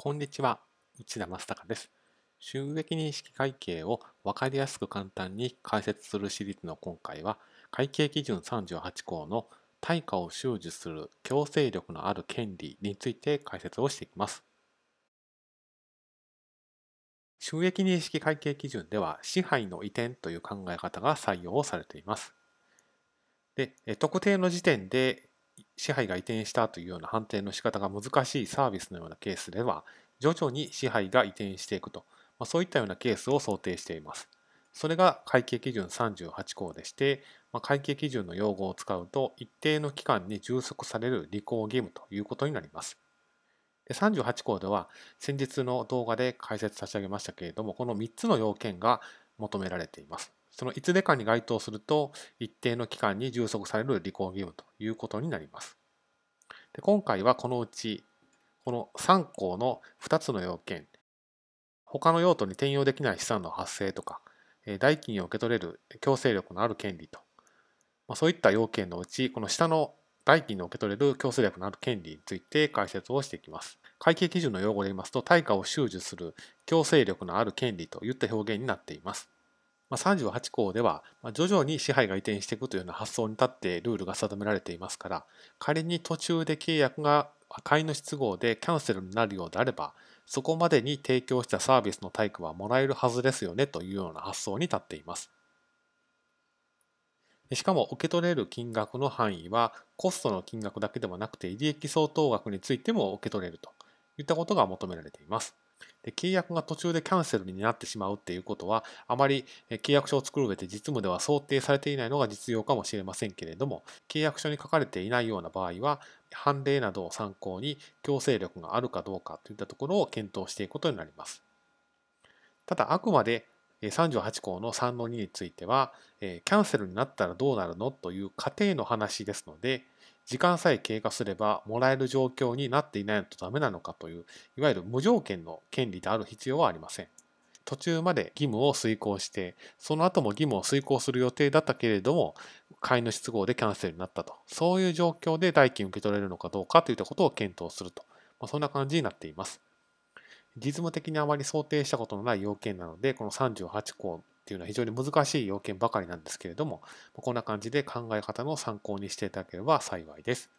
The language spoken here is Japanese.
こんにちは、内田正孝です。収益認識会計を分かりやすく簡単に解説するシリーズの今回は、会計基準38項の対価を収受する強制力のある権利について解説をしていきます。収益認識会計基準では、支配の移転という考え方が採用されています。で特定の時点で支配が移転したというような判定の仕方が難しいサービスのようなケースでは、徐々に支配が移転していくと、まあ、そういったようなケースを想定しています。それが会計基準38項でして、まあ、会計基準の用語を使うと、一定の期間に充足される履行義務ということになります。で38項では、先日の動画で解説差し上げましたけれども、この3つの要件が求められています。そのいつでかに該当すると、一定の期間に充足される履行義務ということになります。で今回はこのうち、この3項の2つの要件、他の用途に転用できない資産の発生とか、代金を受け取れる強制力のある権利と、ま、そういった要件のうち、この下の代金の受け取れる強制力のある権利について解説をしていきます。会計基準の用語で言いますと、対価を収受する強制力のある権利といった表現になっています。まあ、38項では、徐々に支配が移転していくというような発想に立ってルールが定められていますから、仮に途中で契約が買い主都合でキャンセルになるようであれば、そこまでに提供したサービスの対価はもらえるはずですよねというような発想に立っています。しかも受け取れる金額の範囲はコストの金額だけではなくて利益相当額についても受け取れるといったことが求められています。で契約が途中でキャンセルになってしまうっていうことはあまり契約書を作る上で実務では想定されていないのが実用かもしれませんけれども契約書に書かれていないような場合は判例などを参考に強制力があるかどうかといったところを検討していくことになります。ただあくまで38項の3の2についてはキャンセルになったらどうなるのという過程の話ですので時間さえ経過すればもらえる状況になっていないとダメなのかといういわゆる無条件の権利である必要はありません。途中まで義務を遂行してその後も義務を遂行する予定だったけれども飼い主都合でキャンセルになったとそういう状況で代金を受け取れるのかどうかといったことを検討すると、まあ、そんな感じになっています。実務的にあまり想定したことのない要件なのでこの38項っていうのは非常に難しい要件ばかりなんですけれども、こんな感じで考え方の参考にしていただければ幸いです。